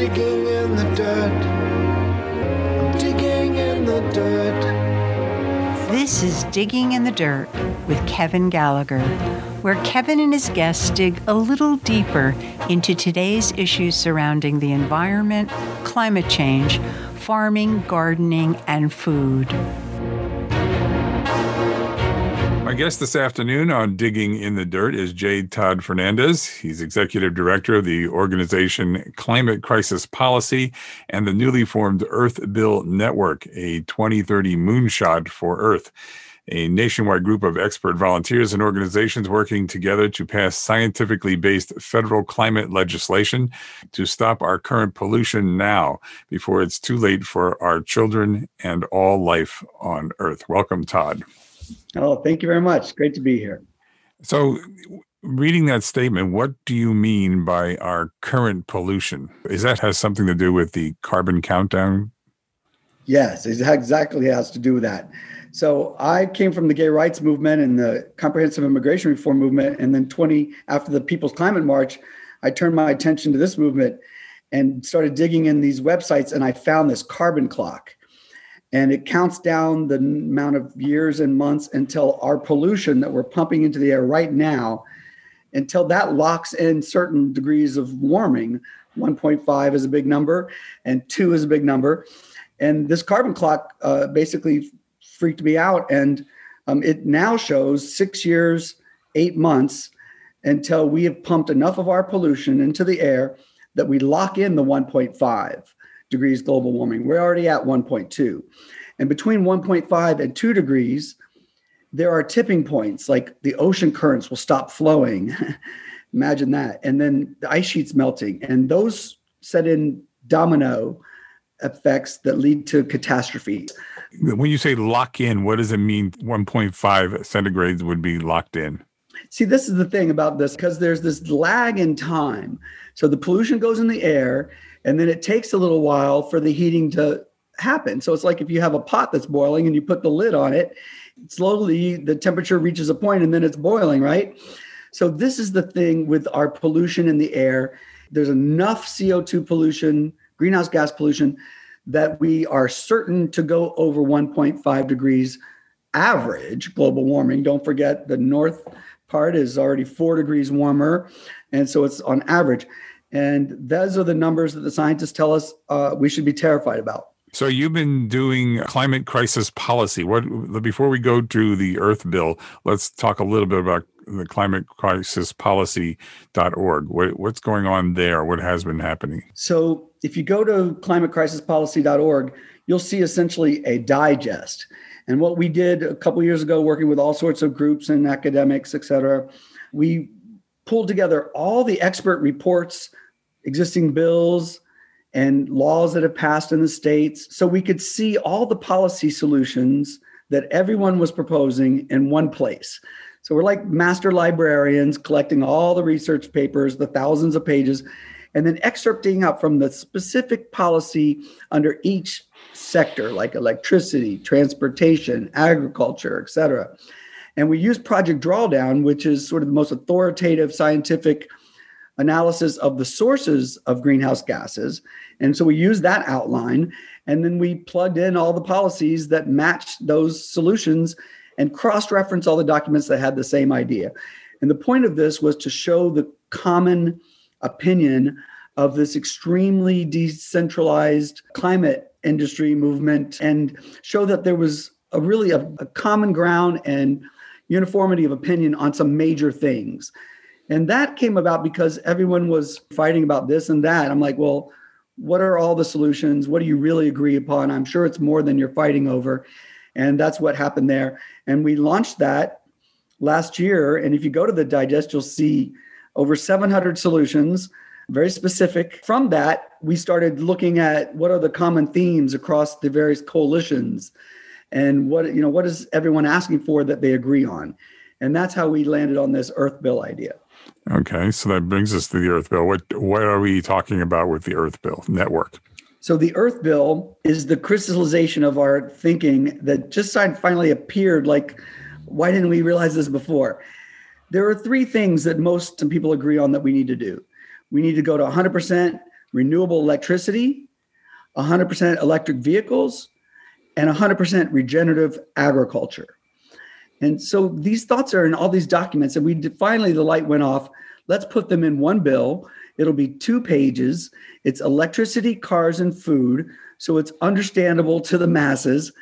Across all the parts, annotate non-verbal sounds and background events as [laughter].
digging in the dirt. I'm digging in the dirt. This is Digging in the Dirt with Kevin Gallagher, where Kevin and his guests dig a little deeper into today's issues surrounding the environment, climate change, farming, gardening, and food. My guest this afternoon on Digging in the Dirt is J. Todd Fernandez. He's executive director of the organization Climate Crisis Policy and the newly formed Earth Bill Network, a 2030 moonshot for Earth, a nationwide group of expert volunteers and organizations working together to pass scientifically based federal climate legislation to stop our current pollution now before it's too late for our children and all life on Earth. Welcome, Todd. Oh, thank you very much. Great to be here. So, reading that statement, what do you mean by our current pollution? Is that has something to do with the carbon countdown? Yes, it exactly has to do with that. So I came from the gay rights movement and the comprehensive immigration reform movement, and then 20 after the People's Climate March, I turned my attention to this movement and started digging in these websites, and I found this carbon clock and it counts down the amount of years and months until our pollution that we're pumping into the air right now until that locks in certain degrees of warming. 1.5 is a big number and 2 is a big number. And this carbon clock uh, basically freaked me out. And um, it now shows six years eight months until we have pumped enough of our pollution into the air that we lock in the 1.5 degrees global warming. We're already at 1.2. And between 1.5 and 2 degrees, there are tipping points like the ocean currents will stop flowing. [laughs] Imagine that. And then the ice sheets melting. And those set in domino effects that lead to catastrophe. When you say lock in, what does it mean 1.5 centigrades would be locked in? See, this is the thing about this because there's this lag in time. So the pollution goes in the air and then it takes a little while for the heating to happen. So it's like if you have a pot that's boiling and you put the lid on it, slowly the temperature reaches a point and then it's boiling, right? So this is the thing with our pollution in the air. There's enough CO2 pollution, greenhouse gas pollution that we are certain to go over 1.5 degrees average global warming. Don't forget the north part is already 4 degrees warmer and so it's on average. And those are the numbers that the scientists tell us uh, we should be terrified about. So you've been doing climate crisis policy. What before we go to the Earth Bill, let's talk a little bit about the climate crisis policy.org. What, what's going on there? What has been happening? So if you go to climatecrisispolicy.org, you'll see essentially a digest. And what we did a couple years ago, working with all sorts of groups and academics, et cetera, we pulled together all the expert reports existing bills and laws that have passed in the states so we could see all the policy solutions that everyone was proposing in one place. So we're like master librarians collecting all the research papers, the thousands of pages, and then excerpting out from the specific policy under each sector, like electricity, transportation, agriculture, et cetera. And we use Project Drawdown, which is sort of the most authoritative scientific analysis of the sources of greenhouse gases. And so we used that outline and then we plugged in all the policies that matched those solutions and cross reference all the documents that had the same idea. And the point of this was to show the common opinion of this extremely decentralized climate industry movement and show that there was a really a, a common ground and uniformity of opinion on some major things. And that came about because everyone was fighting about this and that. I'm like, well, what are all the solutions? What do you really agree upon? I'm sure it's more than you're fighting over. And that's what happened there. And we launched that last year. And if you go to the digest, you'll see over 700 solutions, very specific. From that, we started looking at what are the common themes across the various coalitions and what you know what is everyone asking for that they agree on and that's how we landed on this earth bill idea Okay, so that brings us to the Earth Bill. What what are we talking about with the Earth Bill network? So the Earth Bill is the crystallization of our thinking that just finally appeared. Like, why didn't we realize this before? There are three things that most people agree on that we need to do. We need to go to 100% renewable electricity, 100% electric vehicles, and 100% regenerative agriculture. And so these thoughts are in all these documents, and we did, finally the light went off. Let's put them in one bill. It'll be two pages. It's electricity, cars, and food, so it's understandable to the masses.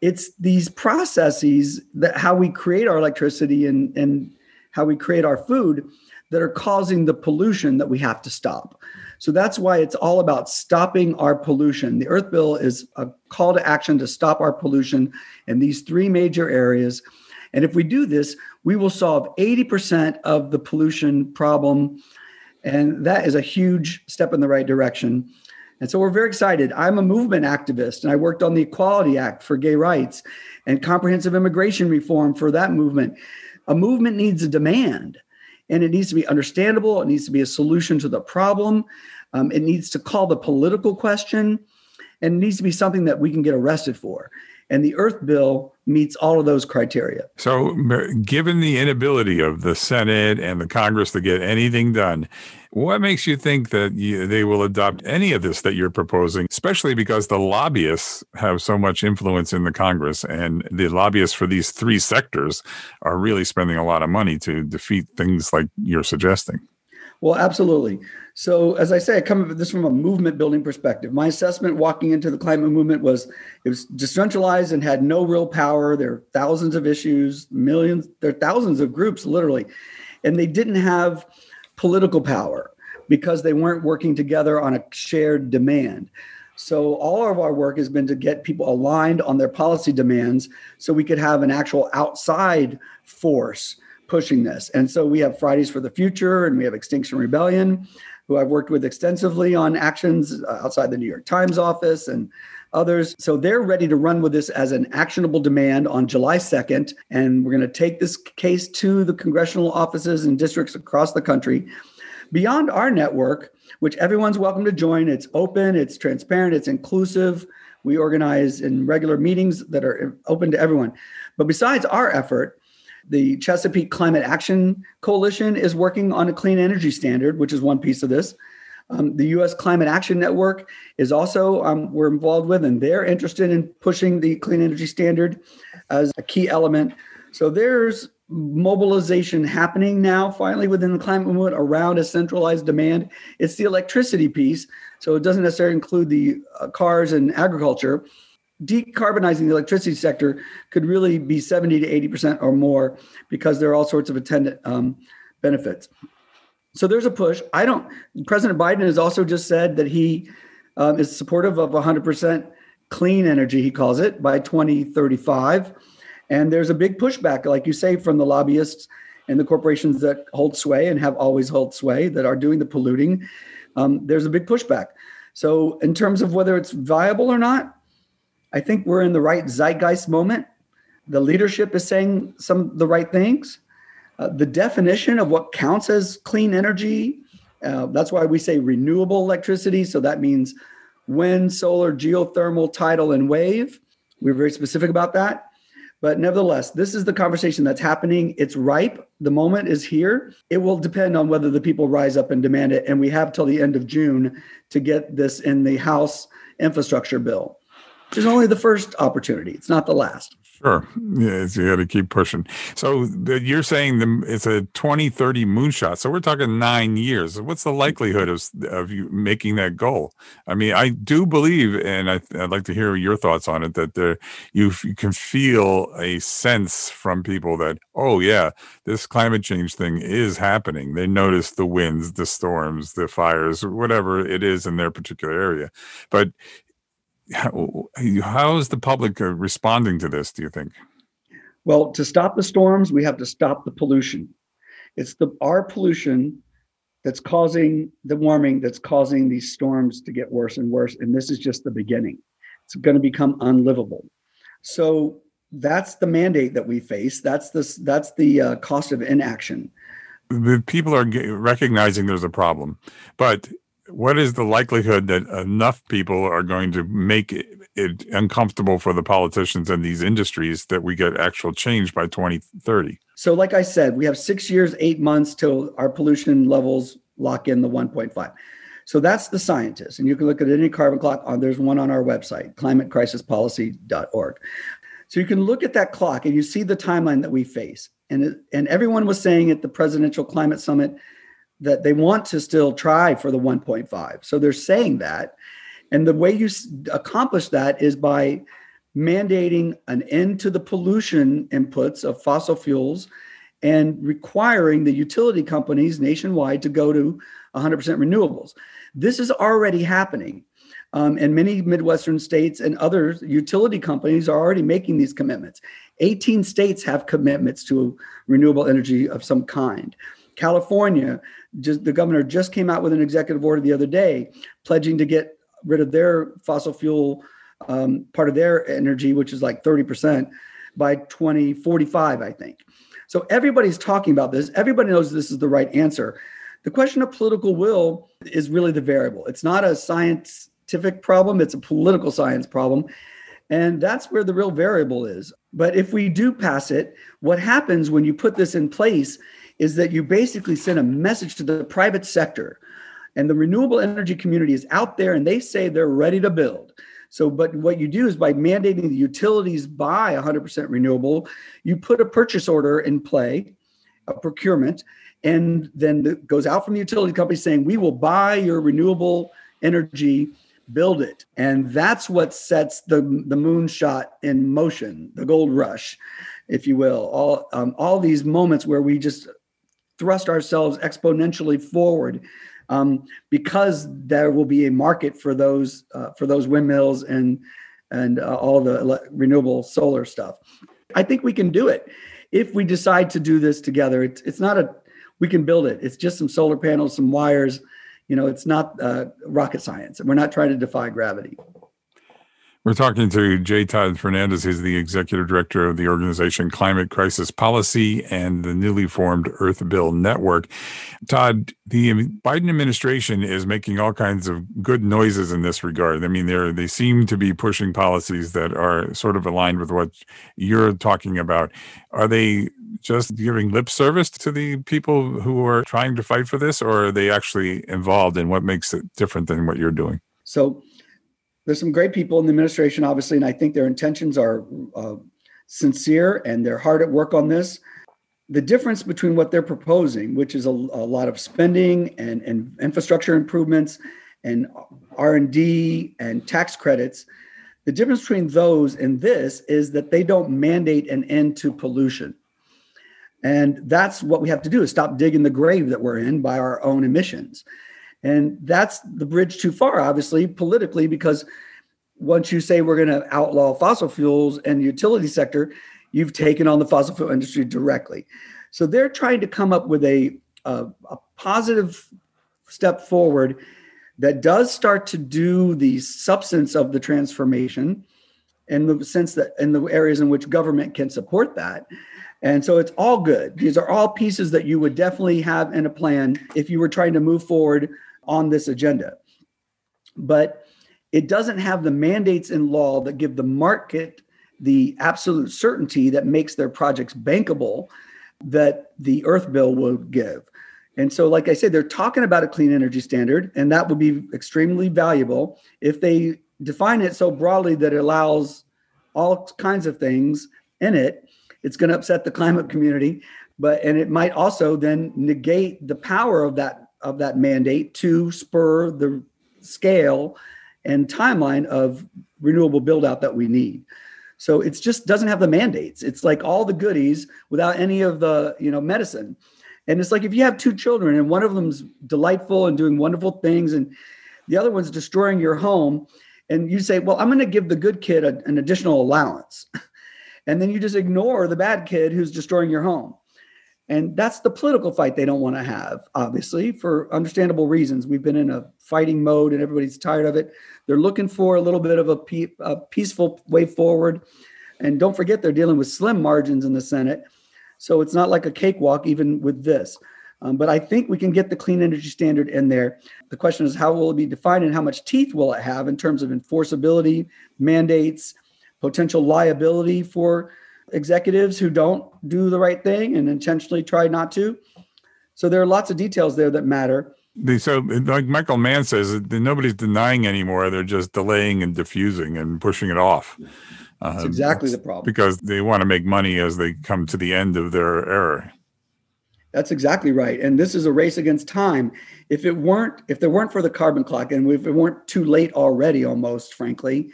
It's these processes that how we create our electricity and, and how we create our food that are causing the pollution that we have to stop. So that's why it's all about stopping our pollution. The Earth Bill is a call to action to stop our pollution in these three major areas. And if we do this, we will solve 80% of the pollution problem. And that is a huge step in the right direction. And so we're very excited. I'm a movement activist, and I worked on the Equality Act for gay rights and comprehensive immigration reform for that movement. A movement needs a demand and it needs to be understandable. It needs to be a solution to the problem. Um, it needs to call the political question, and it needs to be something that we can get arrested for. And the Earth Bill meets all of those criteria. So, given the inability of the Senate and the Congress to get anything done, what makes you think that you, they will adopt any of this that you're proposing, especially because the lobbyists have so much influence in the Congress and the lobbyists for these three sectors are really spending a lot of money to defeat things like you're suggesting? Well, absolutely. So, as I say, I come at this from a movement building perspective. My assessment walking into the climate movement was it was decentralized and had no real power. There are thousands of issues, millions, there are thousands of groups, literally, and they didn't have political power because they weren't working together on a shared demand. So all of our work has been to get people aligned on their policy demands so we could have an actual outside force pushing this. And so we have Fridays for the Future and we have Extinction Rebellion, who I've worked with extensively on actions uh, outside the New York Times office and others. So they're ready to run with this as an actionable demand on July 2nd. And we're going to take this case to the congressional offices and districts across the country. Beyond our network, which everyone's welcome to join, it's open, it's transparent, it's inclusive. We organize in regular meetings that are open to everyone. But besides our effort, the Chesapeake Climate Action Coalition is working on a clean energy standard, which is one piece of this. Um, the U.S. Climate Action Network is also um, we're involved with, and they're interested in pushing the clean energy standard as a key element. So there's mobilization happening now, finally within the climate movement around a centralized demand. It's the electricity piece, so it doesn't necessarily include the uh, cars and agriculture. Decarbonizing the electricity sector could really be 70 to 80 percent or more because there are all sorts of attendant um, benefits. So there's a push. I don't. President Biden has also just said that he um, is supportive of 100% clean energy, he calls it, by 2035. And there's a big pushback, like you say, from the lobbyists and the corporations that hold sway and have always held sway that are doing the polluting. Um, there's a big pushback. So, in terms of whether it's viable or not, I think we're in the right zeitgeist moment. The leadership is saying some the right things. Uh, the definition of what counts as clean energy. Uh, that's why we say renewable electricity. So that means wind, solar, geothermal, tidal, and wave. We're very specific about that. But nevertheless, this is the conversation that's happening. It's ripe. The moment is here. It will depend on whether the people rise up and demand it. And we have till the end of June to get this in the House infrastructure bill, is only the first opportunity. It's not the last. Sure. Yeah, you got to keep pushing. So you're saying the, it's a 2030 moonshot. So we're talking nine years. What's the likelihood of, of you making that goal? I mean, I do believe, and I, would like to hear your thoughts on it, that there, you, you can feel a sense from people that, oh, yeah, this climate change thing is happening. They notice the winds, the storms, the fires, whatever it is in their particular area. But how, how is the public uh, responding to this, do you think? Well, to stop the storms, we have to stop the pollution. It's the our pollution that's causing the warming that's causing these storms to get worse and worse. And this is just the beginning. It's going to become unlivable. So that's the mandate that we face. That's the that's the uh, cost of inaction. The people are recognizing there's a problem, but what is the likelihood that enough people are going to make it, it, uncomfortable for the politicians and these industries that we get actual change by 2030? So, like I said, we have six years, eight months till our pollution levels lock in the 1.5. So that's the scientists, And you can look at any carbon clock. On, there's one on our website, climatecrisispolicy.org. So you can look at that clock and you see the timeline that we face. And, and everyone was saying at the Presidential Climate Summit that they want to still try for the 1.5. So they're saying that. And the way you accomplish that is by mandating an end to the pollution inputs of fossil fuels and requiring the utility companies nationwide to go to 100% renewables. This is already happening. Um, and many Midwestern states and other utility companies are already making these commitments. 18 states have commitments to renewable energy of some kind. California, just, the governor just came out with an executive order the other day pledging to get rid of their fossil fuel um, part of their energy, which is like 30% by 2045, I think. So everybody's talking about this. Everybody knows this is the right answer. The question of political will is really the variable. It's not a scientific problem, it's a political science problem. And that's where the real variable is. But if we do pass it, what happens when you put this in place is that you basically send a message to the private sector. And the renewable energy community is out there and they say they're ready to build. So, but what you do is by mandating the utilities buy 100% renewable, you put a purchase order in play, a procurement, and then it goes out from the utility company saying, we will buy your renewable energy, build it. And that's what sets the, the moonshot in motion, the gold rush, if you will. All, um, all these moments where we just thrust ourselves exponentially forward um, because there will be a market for those uh, for those windmills and and uh, all the renewable solar stuff. I think we can do it if we decide to do this together. It's it's not a we can build it. It's just some solar panels, some wires. You know, it's not uh, rocket science. We're not trying to defy gravity. We're talking to J. Todd Fernandez. He's the executive director of the organization Climate Crisis Policy and the newly formed Earth Bill Network. Todd, the Biden administration is making all kinds of good noises in this regard. I mean, they they seem to be pushing policies that are sort of aligned with what you're talking about. Are they just giving lip service to the people who are trying to fight for this, or are they actually involved in what makes it different than what you're doing? So there's some great people in the administration, obviously, and I think their intentions are uh, sincere and they're hard at work on this. The difference between what they're proposing, which is a, a lot of spending and, and infrastructure improvements and R&D and tax credits, the difference between those and this is that they don't mandate an end to pollution. And that's what we have to do is stop digging the grave that we're in by our own emissions. And that's the bridge too far, obviously, politically, because once you say we're going to outlaw fossil fuels and the utility sector, you've taken on the fossil fuel industry directly. So they're trying to come up with a, a, a positive step forward that does start to do the substance of the transformation in the sense that in the areas in which government can support that. And so it's all good. These are all pieces that you would definitely have in a plan if you were trying to move forward on this agenda. But it doesn't have the mandates in law that give the market the absolute certainty that makes their projects bankable that the Earth Bill will give. And so, like I said, they're talking about a clean energy standard, and that would be extremely valuable if they define it so broadly that it allows all kinds of things in it. It's going to upset the climate community, but and it might also then negate the power of that of that mandate to spur the scale and timeline of renewable build out that we need. So it just doesn't have the mandates. It's like all the goodies without any of the, you know, medicine. And it's like if you have two children and one of them's delightful and doing wonderful things and the other one's destroying your home and you say, "Well, I'm going to give the good kid a, an additional allowance." [laughs] and then you just ignore the bad kid who's destroying your home. And that's the political fight they don't want to have, obviously, for understandable reasons. We've been in a fighting mode and everybody's tired of it. They're looking for a little bit of a, pe- a peaceful way forward. And don't forget, they're dealing with slim margins in the Senate. So it's not like a cakewalk, even with this. Um, but I think we can get the clean energy standard in there. The question is, how will it be defined and how much teeth will it have in terms of enforceability, mandates, potential liability for executives who don't do the right thing and intentionally try not to. So there are lots of details there that matter. So, like Michael Mann says, nobody's denying anymore. They're just delaying and diffusing and pushing it off. That's uh, exactly the problem. Because they want to make money as they come to the end of their error. That's exactly right. And this is a race against time. If it weren't, if there weren't for the carbon clock, and if it weren't too late already, almost frankly,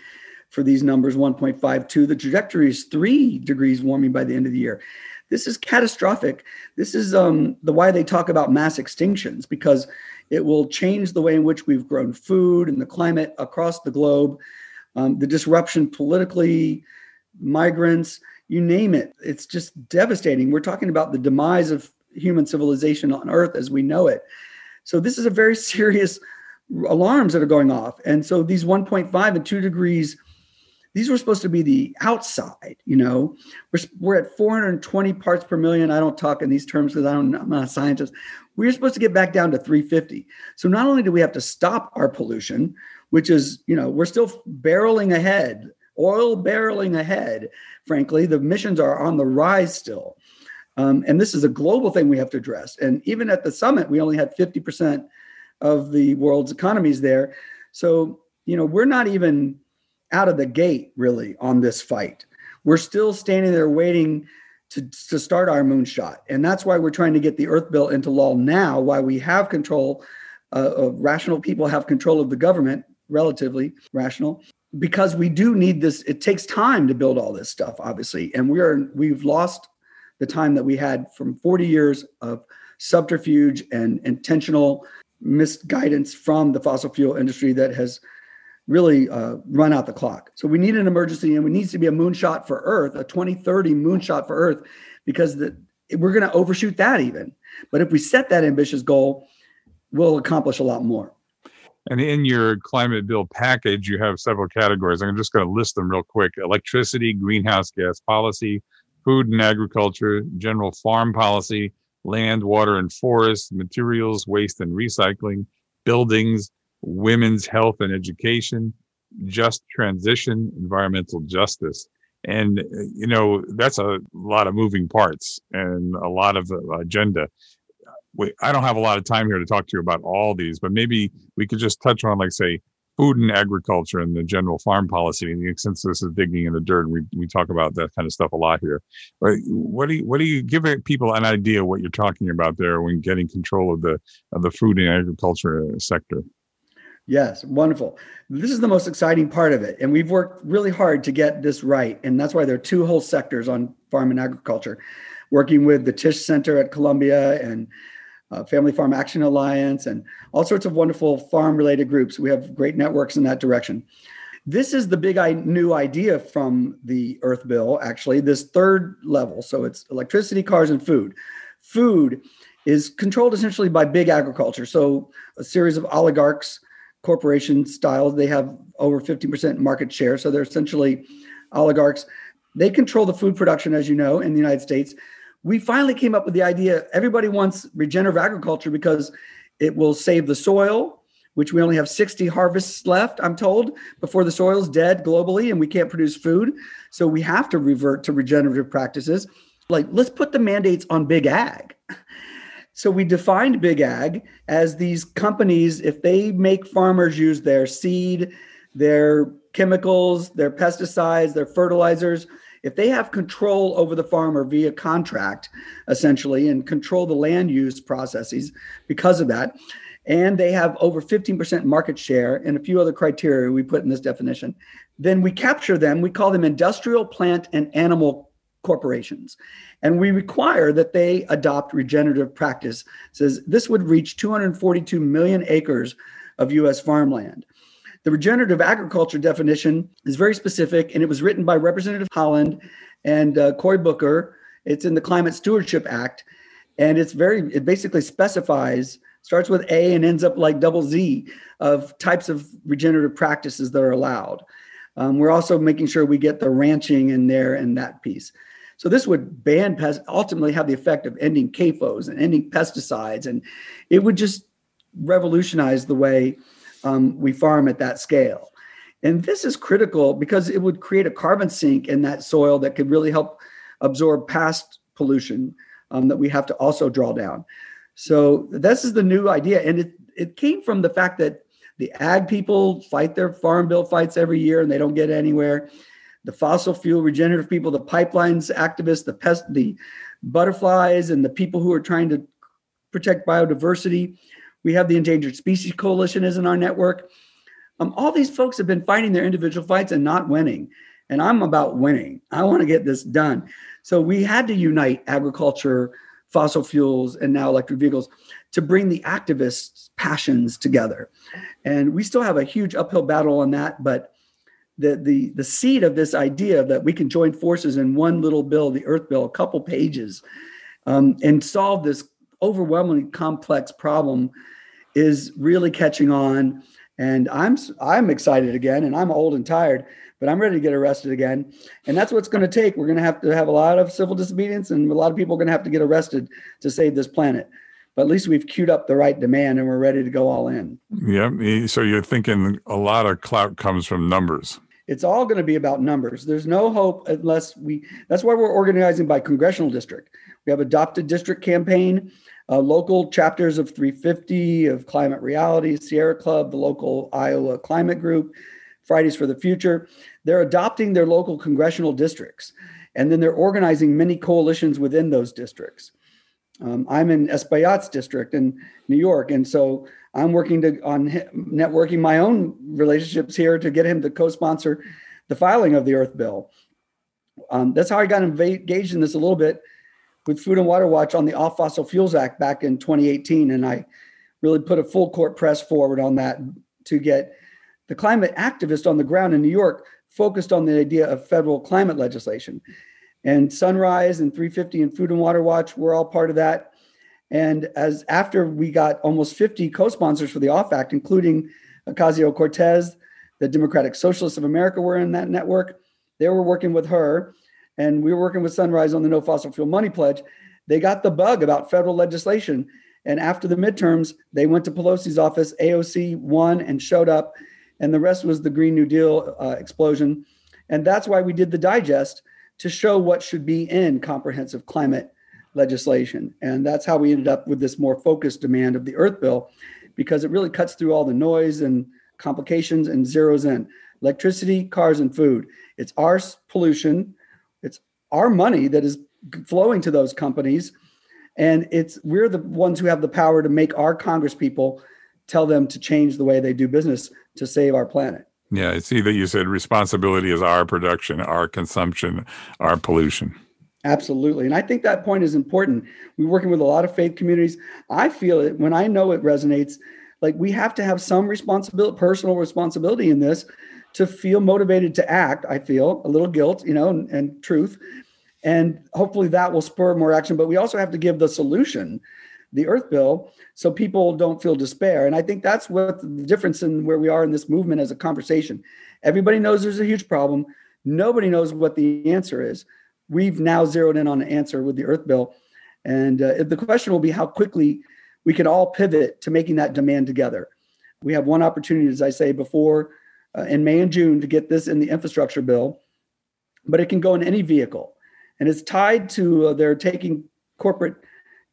for these numbers 1.52, the trajectory is three degrees warming by the end of the year. This is catastrophic. This is um, the why they talk about mass extinctions because it will change the way in which we've grown food and the climate across the globe. Um, the disruption politically, migrants, you name it. It's just devastating. We're talking about the demise of human civilization on Earth as we know it. So this is a very [laughs] serious alarms that are going off. And so these 1.5 and 2 degrees these were supposed to be the outside you know? We're, we're at 420 parts per million. I don't talk in these terms because i don't i'm not a scientist. We're supposed to get back down to 350 so not only do we have to stop our pollution which is you know we're still barreling ahead oil barreling ahead frankly. The emissions are on the rise still. Um, and this is a global thing we have to address. And even at the summit we only had 50% of the world's economies there. So you know we're not even out of the gate really on this fight. We're still standing there waiting to, to start our moonshot. And that's why we're trying to get the Earth Bill into law now, why we have control, uh, rational people have control of the government, relatively rational, because we do need this. It takes time to build all this stuff, obviously. And we are, we've lost the time that we had from 40 years of subterfuge and intentional misguidance from the fossil fuel industry that has really uh, run out the clock. So we need an emergency, and it needs to be a moonshot for Earth, a 2030 moonshot for Earth, because the, we're going to overshoot that even. But if we set that ambitious goal, we'll accomplish a lot more. And in your climate bill package, you have several categories. I'm just going to list them real quick electricity, greenhouse gas policy, food and agriculture, general farm policy, land, water, and forest, materials, waste, and recycling, buildings, women's health and education, just transition, environmental justice. And, you know, that's a lot of moving parts and a lot of uh, agenda. I don't have a lot of time here to talk to you about all these, but maybe we could just touch on, like, say, food and agriculture and the general farm policy. And since this is digging in the dirt, we, we talk about that kind of stuff a lot here. But what do you, what do you give people an idea what you're talking about there when getting control of the of the food and agriculture sector? Yes, wonderful. This is the most exciting part of it. And we've worked really hard to get this right. And that's why there are two whole sectors on farm and agriculture, working with the Tisch Center at Columbia and uh, Family Farm Action Alliance and all sorts of wonderful farm related groups. We have great networks in that direction. This is the big I- new idea from the Earth Bill, actually, this third level. So it's electricity, cars, and food. Food is controlled essentially by big agriculture. So a series of oligarchs corporation style. They have over 50% market share. So they're essentially oligarchs. They control the food production, as you know, in the United States. We finally came up with the idea everybody wants regenerative agriculture because it will save the soil, which we only have 60 harvests left, I'm told, before the soil's dead globally and we can't produce food. So we have to revert to regenerative practices. Like, let's put the mandates on big ag. So we defined big ag as these companies, if they make farmers use their seed, their chemicals, their pesticides, their fertilizers, if they have control over the farmer via contract, essentially, and control the land use processes because of that, and they have over 15% market share and a few other criteria we put in this definition, then we capture them. We call them industrial, plant, and animal corporations. And we require that they adopt regenerative practice. It says this would reach 242 million acres of US farmland. The regenerative agriculture definition is very specific, and it was written by Representative Haaland and uh, Cory Booker. It's in the Climate Stewardship Act, and it's very. It basically specifies starts with A and ends up like double Z of types of regenerative practices that are allowed. Um, we're also making sure we get the ranching in there and that piece. So this would ban pest, ultimately have the effect of ending CAFOs and ending pesticides, and it would just revolutionize the way um, we farm at that scale. And this is critical because it would create a carbon sink in that soil that could really help absorb past pollution um, that we have to also draw down. So this is the new idea. And it, it came from the fact that the ag people fight their farm bill fights every year and they don't get anywhere. The fossil fuel regenerative people, the pipelines activists, the pest, the butterflies, and the people who are trying to protect biodiversity. We have the Endangered Species Coalition is in our network. Um, all these folks have been fighting their individual fights and not winning. And I'm about winning. I want to get this done. So we had to unite agriculture, fossil fuels, and now electric vehicles to bring the activists' passions together. And we still have a huge uphill battle on that, but the the the seed of this idea that we can join forces in one little bill, the Earth Bill, a couple pages, um, and solve this overwhelmingly complex problem, is really catching on. And I'm I'm excited again, and I'm old and tired, but I'm ready to get arrested again. And that's what's going to take. We're going to have to have a lot of civil disobedience, and a lot of people are going to have to get arrested to save this planet but at least we've queued up the right demand and we're ready to go all in. Yeah. So you're thinking a lot of clout comes from numbers. It's all going to be about numbers. There's no hope unless we, that's why we're organizing by congressional district. We have adopted district campaign, uh, local chapters of 350, of Climate Reality, Sierra Club, the local Iowa Climate Group, Fridays for the Future. They're adopting their local congressional districts, and then they're organizing many coalitions within those districts. Um, I'm in Espaillat's district in New York, and so I'm working to on networking my own relationships here to get him to co-sponsor the filing of the Earth Bill. Um, that's how I got engaged in this a little bit with Food and Water Watch on the Off Fossil Fuels Act back in 2018, and I really put a full court press forward on that to get the climate activists on the ground in New York focused on the idea of federal climate legislation. And Sunrise and 350 and Food and Water Watch were all part of that. And as after we got almost 50 co-sponsors for the Off Act, including Ocasio Cortez, the Democratic Socialists of America were in that network. They were working with her, and we were working with Sunrise on the No Fossil Fuel Money Pledge. They got the bug about federal legislation. And after the midterms, they went to Pelosi's office. AOC won and showed up, and the rest was the Green New Deal uh, explosion. And that's why we did the digest to show what should be in comprehensive climate legislation. And that's how we ended up with this more focused demand of the Earth Bill, because it really cuts through all the noise and complications and zeroes in electricity, cars, and food. It's our pollution, it's our money that is flowing to those companies. And it's we're the ones who have the power to make our Congress people tell them to change the way they do business to save our planet. Yeah, I see that you said responsibility is our production, our consumption, our pollution. Absolutely. And I think that point is important. We're working with a lot of faith communities. I feel it when I know it resonates, like we have to have some responsibility, personal responsibility in this to feel motivated to act. I feel a little guilt, you know, and, and truth. And hopefully that will spur more action. But we also have to give the solution the Earth Bill so people don't feel despair. And I think that's what the difference in where we are in this movement as a conversation. Everybody knows there's a huge problem. Nobody knows what the answer is. We've now zeroed in on an answer with the Earth Bill. And uh, the question will be how quickly we can all pivot to making that demand together. We have one opportunity, as I say before, uh, in May and June to get this in the infrastructure bill, but it can go in any vehicle. And it's tied to uh, their taking corporate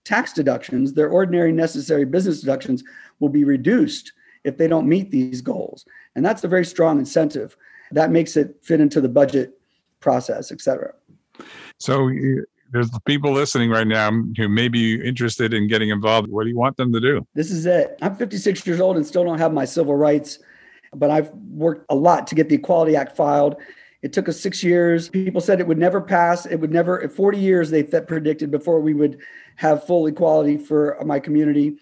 tax deductions, their ordinary necessary business deductions will be reduced if they don't meet these goals. And that's a very strong incentive. That makes it fit into the budget process, et cetera. So there's people listening right now who may be interested in getting involved. What do you want them to do? This is it. I'm 56 years old and still don't have my civil rights, but I've worked a lot to get the Equality Act filed. It took us six years. People said it would never pass. It would never, 40 years they th- predicted before we would have full equality for my community.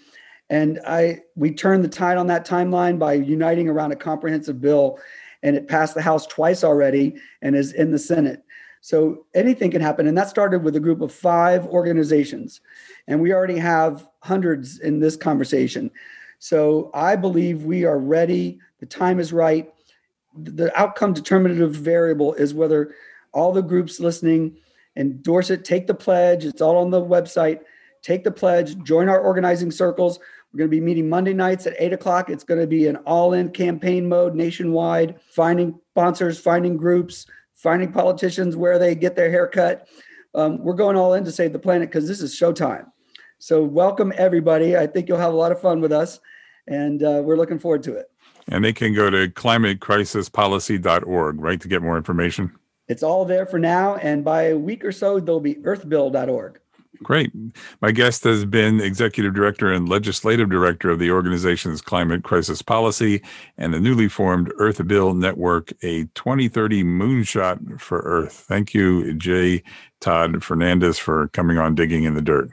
And I we turned the tide on that timeline by uniting around a comprehensive bill, and it passed the House twice already and is in the Senate. So anything can happen. And that started with a group of five organizations. And we already have hundreds in this conversation. So I believe we are ready. The time is right. The outcome determinative variable is whether all the groups listening endorse it, take the pledge. It's all on the website. Take the pledge, join our organizing circles. We're going to be meeting Monday nights at eight o'clock. It's going to be an all in campaign mode nationwide, finding sponsors, finding groups, finding politicians where they get their haircut. Um, we're going all in to save the planet because this is showtime. So, welcome everybody. I think you'll have a lot of fun with us, and uh, we're looking forward to it. And they can go to climatecrisispolicy.org, right, to get more information. It's all there for now, and by a week or so, there'll be earthbill.org. Great. My guest has been Executive Director and Legislative Director of the organization's Climate Crisis Policy and the newly formed Earth Bill Network, a 2030 moonshot for Earth. Thank you, J. Todd Fernandez, for coming on Digging in the Dirt.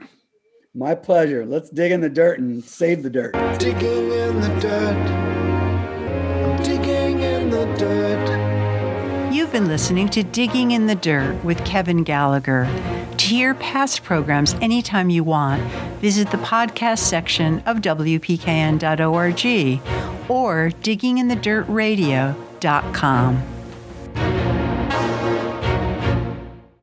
My pleasure. Let's dig in the dirt and save the dirt. Digging in the dirt. I'm digging in the dirt. You've been listening to Digging in the Dirt with Kevin Gallagher. To hear past programs anytime you want, visit the podcast section of WPKN.org or digginginthedirtradio.com.